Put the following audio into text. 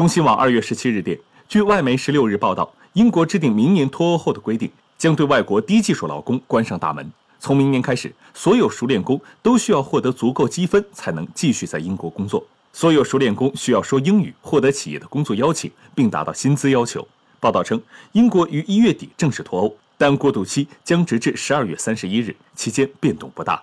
中新网二月十七日电据外媒十六日报道英国制定明年脱欧后的规定将对外国低技术劳工关上大门。从明年开始所有熟练工都需要获得足够积分才能继续在英国工作。所有熟练工需要说英语获得企业的工作邀请并达到薪资要求。报道称英国于一月底正式脱欧但过渡期将直至十二月三十一日期间变动不大。